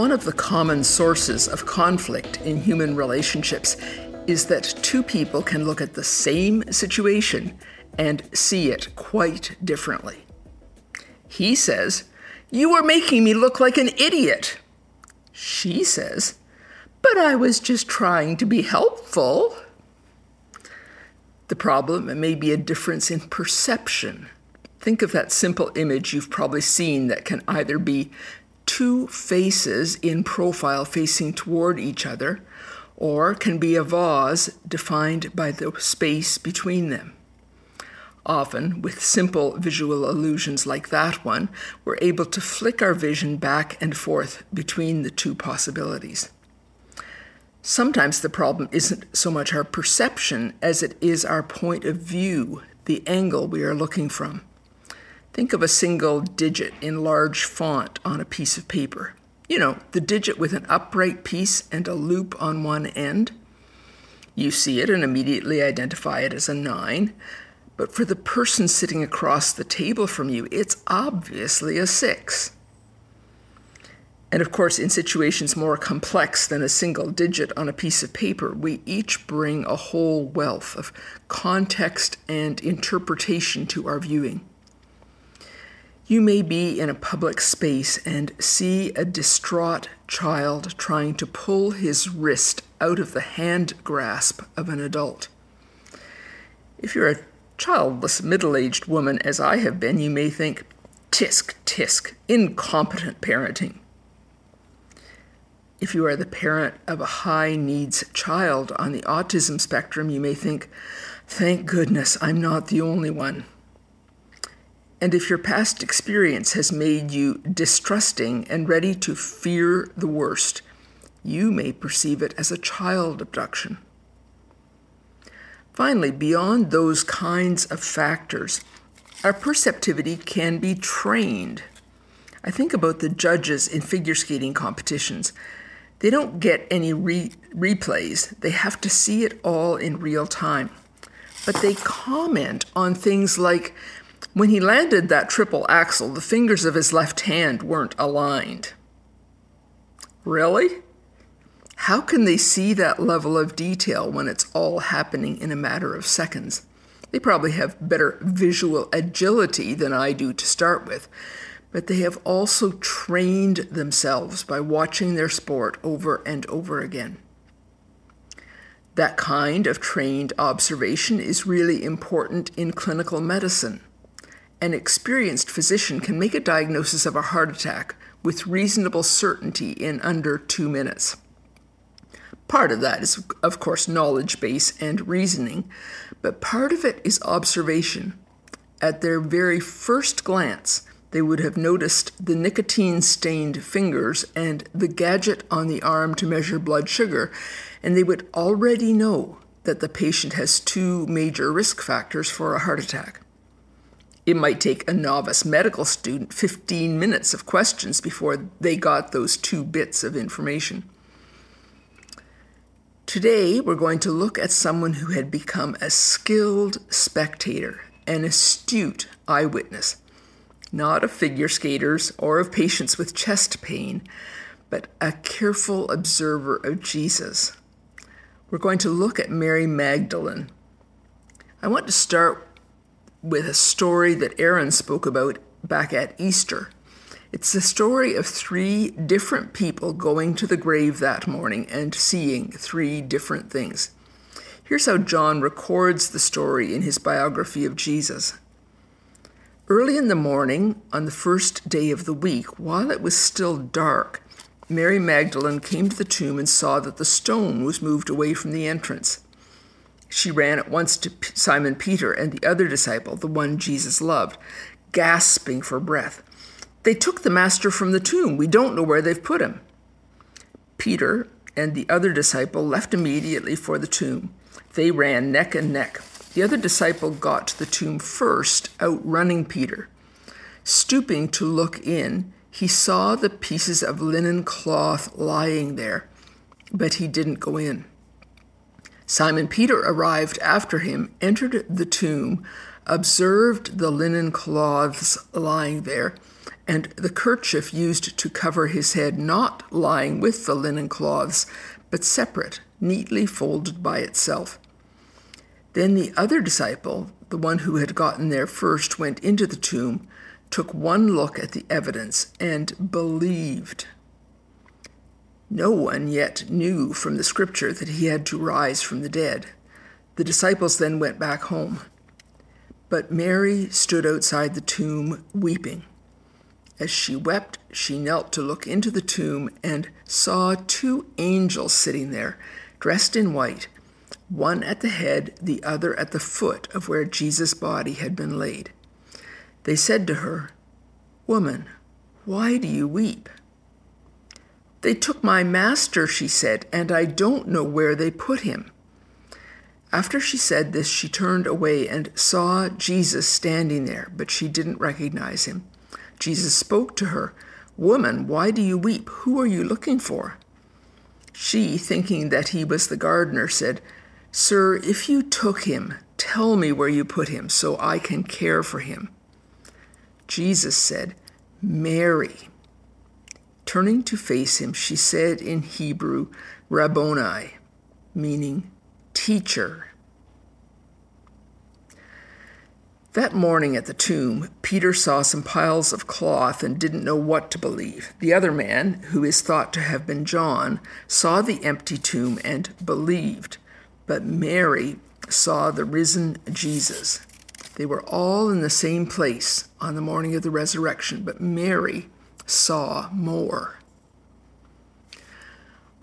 One of the common sources of conflict in human relationships is that two people can look at the same situation and see it quite differently. He says, You are making me look like an idiot. She says, But I was just trying to be helpful. The problem may be a difference in perception. Think of that simple image you've probably seen that can either be two faces in profile facing toward each other, or can be a vase defined by the space between them. Often, with simple visual illusions like that one, we're able to flick our vision back and forth between the two possibilities. Sometimes the problem isn't so much our perception as it is our point of view, the angle we are looking from. Think of a single digit in large font on a piece of paper. You know, the digit with an upright piece and a loop on one end. You see it and immediately identify it as a 9, but for the person sitting across the table from you, it's obviously a 6. And of course, in situations more complex than a single digit on a piece of paper, we each bring a whole wealth of context and interpretation to our viewing. You may be in a public space and see a distraught child trying to pull his wrist out of the hand grasp of an adult. If you're a childless middle aged woman, as I have been, you may think, tisk, tisk, incompetent parenting. If you are the parent of a high needs child on the autism spectrum, you may think, thank goodness I'm not the only one. And if your past experience has made you distrusting and ready to fear the worst, you may perceive it as a child abduction. Finally, beyond those kinds of factors, our perceptivity can be trained. I think about the judges in figure skating competitions. They don't get any re- replays, they have to see it all in real time. But they comment on things like when he landed that triple axel, the fingers of his left hand weren't aligned. Really? How can they see that level of detail when it's all happening in a matter of seconds? They probably have better visual agility than I do to start with, but they have also trained themselves by watching their sport over and over again. That kind of trained observation is really important in clinical medicine an experienced physician can make a diagnosis of a heart attack with reasonable certainty in under two minutes. Part of that is, of course, knowledge base and reasoning, but part of it is observation. At their very first glance, they would have noticed the nicotine stained fingers and the gadget on the arm to measure blood sugar, and they would already know that the patient has two major risk factors for a heart attack. It might take a novice medical student 15 minutes of questions before they got those two bits of information. Today, we're going to look at someone who had become a skilled spectator, an astute eyewitness, not of figure skaters or of patients with chest pain, but a careful observer of Jesus. We're going to look at Mary Magdalene. I want to start with a story that Aaron spoke about back at Easter. It's the story of three different people going to the grave that morning and seeing three different things. Here's how John records the story in his biography of Jesus. Early in the morning, on the first day of the week, while it was still dark, Mary Magdalene came to the tomb and saw that the stone was moved away from the entrance. She ran at once to Simon Peter and the other disciple, the one Jesus loved, gasping for breath. They took the master from the tomb. We don't know where they've put him. Peter and the other disciple left immediately for the tomb. They ran neck and neck. The other disciple got to the tomb first, outrunning Peter. Stooping to look in, he saw the pieces of linen cloth lying there, but he didn't go in. Simon Peter arrived after him, entered the tomb, observed the linen cloths lying there, and the kerchief used to cover his head not lying with the linen cloths, but separate, neatly folded by itself. Then the other disciple, the one who had gotten there first, went into the tomb, took one look at the evidence, and believed. No one yet knew from the scripture that he had to rise from the dead. The disciples then went back home. But Mary stood outside the tomb weeping. As she wept, she knelt to look into the tomb and saw two angels sitting there, dressed in white, one at the head, the other at the foot of where Jesus' body had been laid. They said to her, Woman, why do you weep? They took my master, she said, and I don't know where they put him. After she said this, she turned away and saw Jesus standing there, but she didn't recognize him. Jesus spoke to her, Woman, why do you weep? Who are you looking for? She, thinking that he was the gardener, said, Sir, if you took him, tell me where you put him so I can care for him. Jesus said, Mary. Turning to face him, she said in Hebrew, Rabboni, meaning teacher. That morning at the tomb, Peter saw some piles of cloth and didn't know what to believe. The other man, who is thought to have been John, saw the empty tomb and believed. But Mary saw the risen Jesus. They were all in the same place on the morning of the resurrection, but Mary saw more.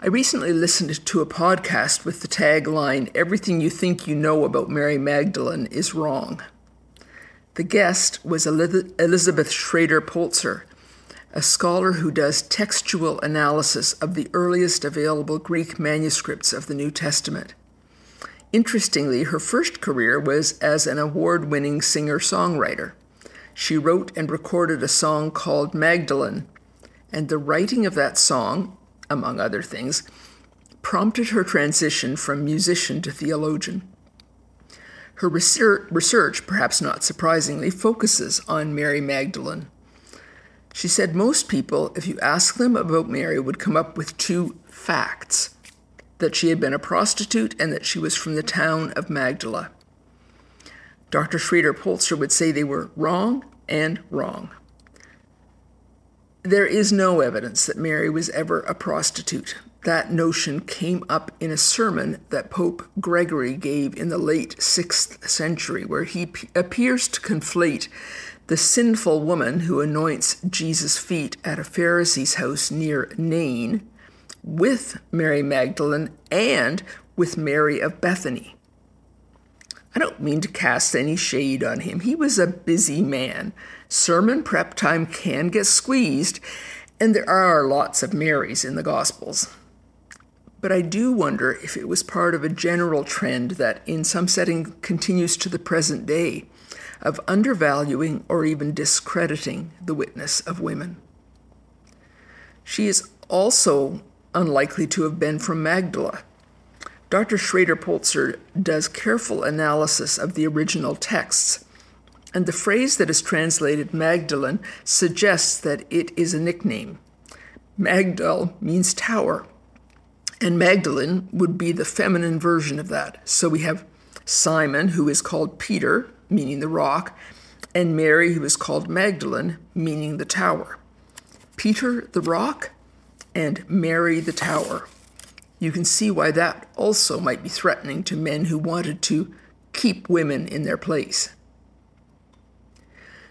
I recently listened to a podcast with the tagline Everything You Think You Know About Mary Magdalene is Wrong. The guest was Elizabeth Schrader Polzer, a scholar who does textual analysis of the earliest available Greek manuscripts of the New Testament. Interestingly, her first career was as an award winning singer songwriter she wrote and recorded a song called Magdalene, and the writing of that song, among other things, prompted her transition from musician to theologian. Her research, perhaps not surprisingly, focuses on Mary Magdalene. She said most people, if you ask them about Mary, would come up with two facts that she had been a prostitute and that she was from the town of Magdala. Dr. Schrader Polzer would say they were wrong and wrong. There is no evidence that Mary was ever a prostitute. That notion came up in a sermon that Pope Gregory gave in the late 6th century, where he p- appears to conflate the sinful woman who anoints Jesus' feet at a Pharisee's house near Nain with Mary Magdalene and with Mary of Bethany. I don't mean to cast any shade on him. He was a busy man. Sermon prep time can get squeezed, and there are lots of Marys in the Gospels. But I do wonder if it was part of a general trend that, in some setting, continues to the present day of undervaluing or even discrediting the witness of women. She is also unlikely to have been from Magdala Dr. Schrader Polzer does careful analysis of the original texts, and the phrase that is translated Magdalene suggests that it is a nickname. Magdal means tower, and Magdalene would be the feminine version of that. So we have Simon, who is called Peter, meaning the rock, and Mary, who is called Magdalene, meaning the tower. Peter the rock and Mary the tower. You can see why that also might be threatening to men who wanted to keep women in their place.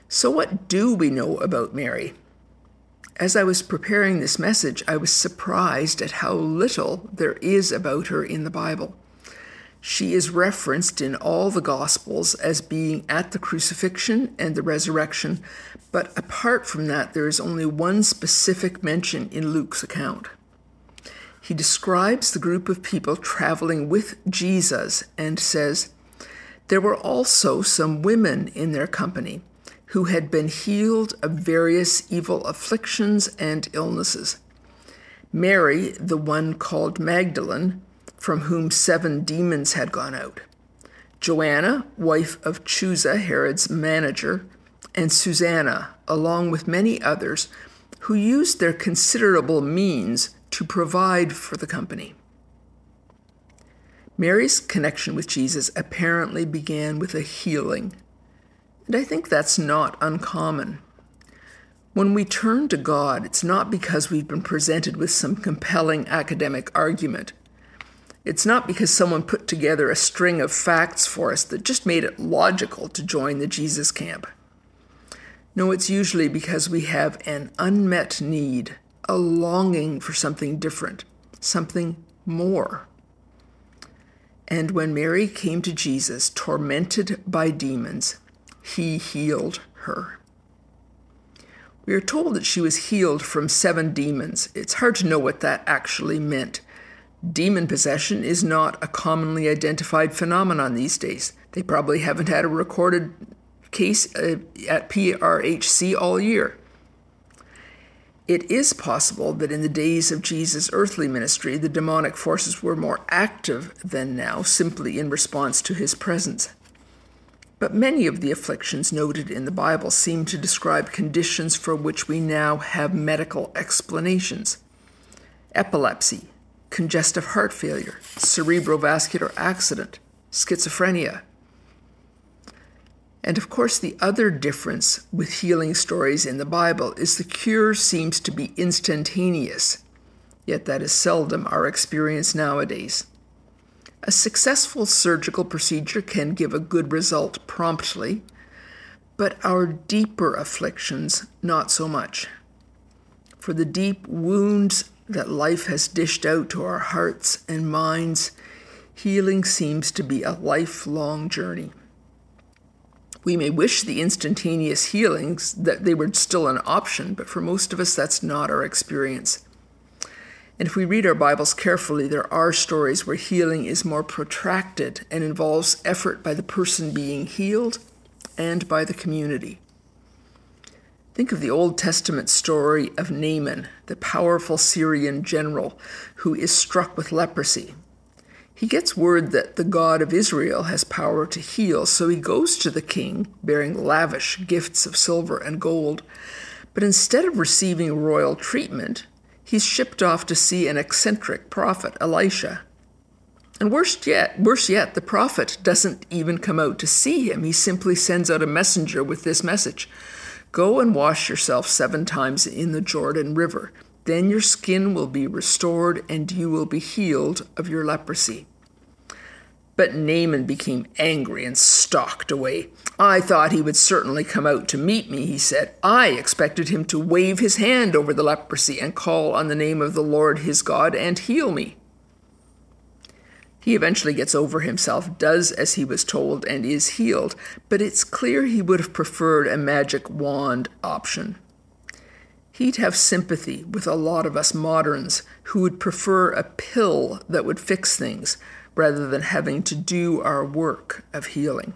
So, what do we know about Mary? As I was preparing this message, I was surprised at how little there is about her in the Bible. She is referenced in all the Gospels as being at the crucifixion and the resurrection, but apart from that, there is only one specific mention in Luke's account he describes the group of people traveling with Jesus and says, There were also some women in their company who had been healed of various evil afflictions and illnesses. Mary, the one called Magdalene, from whom seven demons had gone out. Joanna, wife of Chuza, Herod's manager, and Susanna, along with many others, who used their considerable means to provide for the company. Mary's connection with Jesus apparently began with a healing, and I think that's not uncommon. When we turn to God, it's not because we've been presented with some compelling academic argument. It's not because someone put together a string of facts for us that just made it logical to join the Jesus camp. No, it's usually because we have an unmet need, a longing for something different, something more. And when Mary came to Jesus, tormented by demons, he healed her. We are told that she was healed from seven demons. It's hard to know what that actually meant. Demon possession is not a commonly identified phenomenon these days. They probably haven't had a recorded case uh, at PRHC all year. It is possible that in the days of Jesus' earthly ministry, the demonic forces were more active than now, simply in response to his presence. But many of the afflictions noted in the Bible seem to describe conditions for which we now have medical explanations epilepsy, congestive heart failure, cerebrovascular accident, schizophrenia, and of course, the other difference with healing stories in the Bible is the cure seems to be instantaneous, yet that is seldom our experience nowadays. A successful surgical procedure can give a good result promptly, but our deeper afflictions, not so much. For the deep wounds that life has dished out to our hearts and minds, healing seems to be a lifelong journey. We may wish the instantaneous healings that they were still an option, but for most of us, that's not our experience. And if we read our Bibles carefully, there are stories where healing is more protracted and involves effort by the person being healed and by the community. Think of the Old Testament story of Naaman, the powerful Syrian general who is struck with leprosy. He gets word that the God of Israel has power to heal, so he goes to the king, bearing lavish gifts of silver and gold. But instead of receiving royal treatment, he's shipped off to see an eccentric prophet, Elisha. And worse yet, worse yet, the prophet doesn't even come out to see him. He simply sends out a messenger with this message Go and wash yourself seven times in the Jordan River. Then your skin will be restored and you will be healed of your leprosy. But Naaman became angry and stalked away. I thought he would certainly come out to meet me, he said. I expected him to wave his hand over the leprosy and call on the name of the Lord his God and heal me. He eventually gets over himself, does as he was told, and is healed, but it's clear he would have preferred a magic wand option. He'd have sympathy with a lot of us moderns who would prefer a pill that would fix things rather than having to do our work of healing.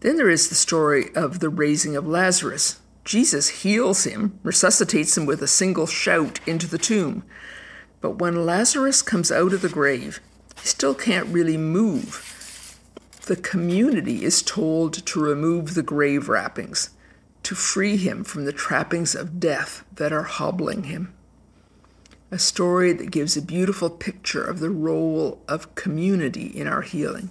Then there is the story of the raising of Lazarus. Jesus heals him, resuscitates him with a single shout into the tomb. But when Lazarus comes out of the grave, he still can't really move. The community is told to remove the grave wrappings, to free him from the trappings of death that are hobbling him a story that gives a beautiful picture of the role of community in our healing.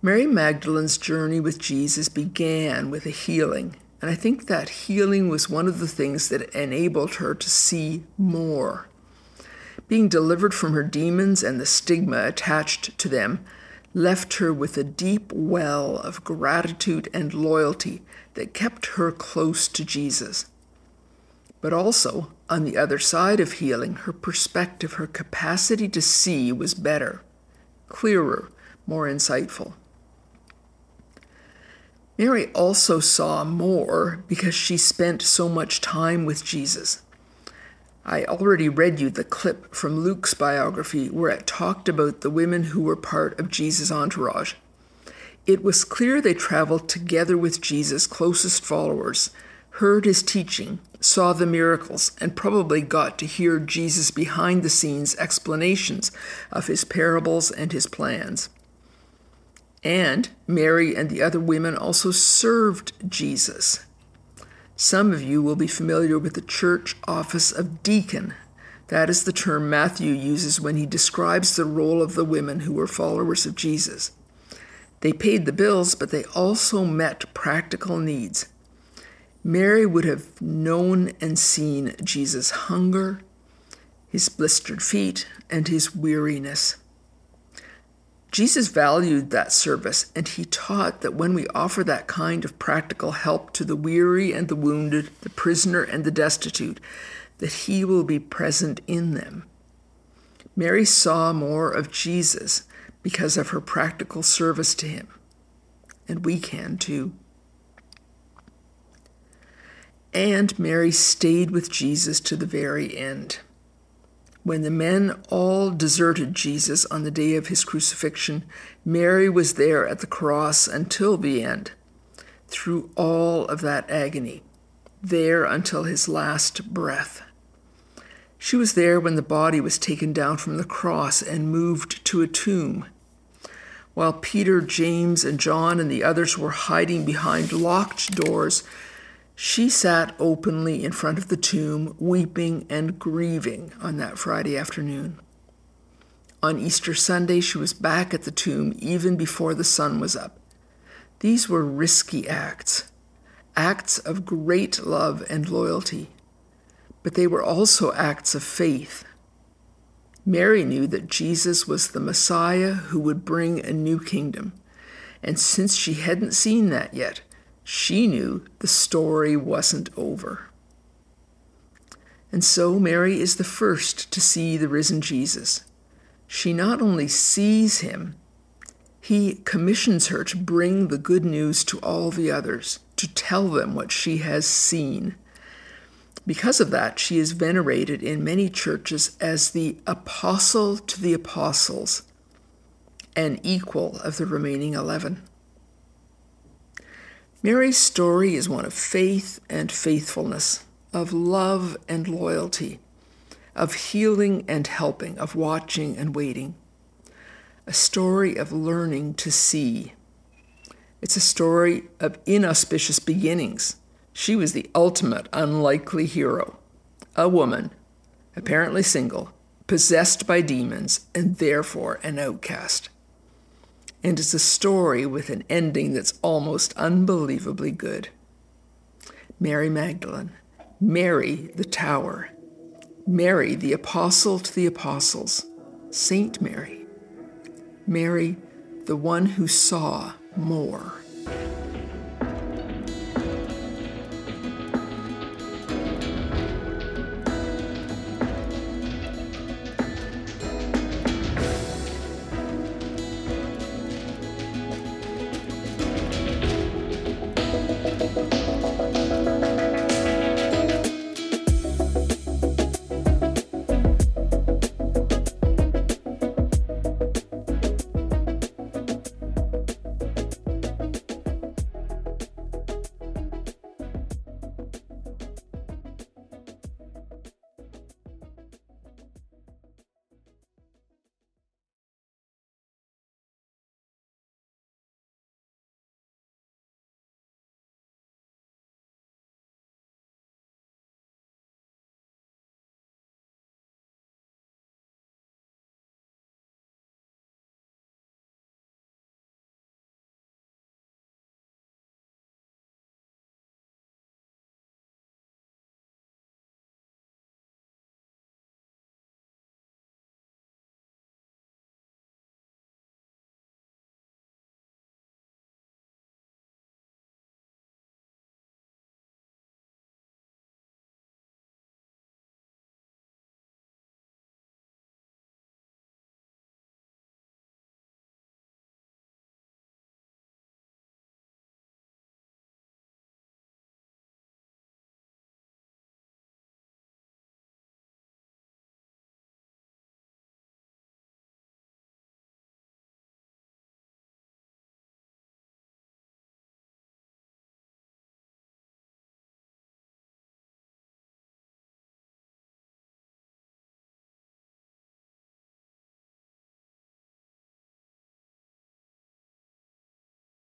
Mary Magdalene's journey with Jesus began with a healing, and I think that healing was one of the things that enabled her to see more. Being delivered from her demons and the stigma attached to them left her with a deep well of gratitude and loyalty that kept her close to Jesus. But also, on the other side of healing, her perspective, her capacity to see was better, clearer, more insightful. Mary also saw more because she spent so much time with Jesus. I already read you the clip from Luke's biography where it talked about the women who were part of Jesus' entourage. It was clear they traveled together with Jesus' closest followers heard his teaching, saw the miracles, and probably got to hear Jesus' behind the scenes explanations of his parables and his plans. And Mary and the other women also served Jesus. Some of you will be familiar with the church office of deacon. That is the term Matthew uses when he describes the role of the women who were followers of Jesus. They paid the bills, but they also met practical needs. Mary would have known and seen Jesus' hunger, his blistered feet, and his weariness. Jesus valued that service, and he taught that when we offer that kind of practical help to the weary and the wounded, the prisoner and the destitute, that he will be present in them. Mary saw more of Jesus because of her practical service to him, and we can too. And Mary stayed with Jesus to the very end. When the men all deserted Jesus on the day of his crucifixion, Mary was there at the cross until the end, through all of that agony, there until his last breath. She was there when the body was taken down from the cross and moved to a tomb. While Peter, James, and John and the others were hiding behind locked doors, she sat openly in front of the tomb, weeping and grieving on that Friday afternoon. On Easter Sunday, she was back at the tomb even before the sun was up. These were risky acts, acts of great love and loyalty, but they were also acts of faith. Mary knew that Jesus was the Messiah who would bring a new kingdom, and since she hadn't seen that yet, she knew the story wasn't over. And so Mary is the first to see the risen Jesus. She not only sees him, he commissions her to bring the good news to all the others, to tell them what she has seen. Because of that, she is venerated in many churches as the apostle to the apostles, an equal of the remaining 11. Mary's story is one of faith and faithfulness, of love and loyalty, of healing and helping, of watching and waiting. A story of learning to see. It's a story of inauspicious beginnings. She was the ultimate unlikely hero, a woman, apparently single, possessed by demons, and therefore an outcast and it's a story with an ending that's almost unbelievably good. Mary Magdalene, Mary the Tower, Mary the Apostle to the Apostles, Saint Mary, Mary the one who saw more.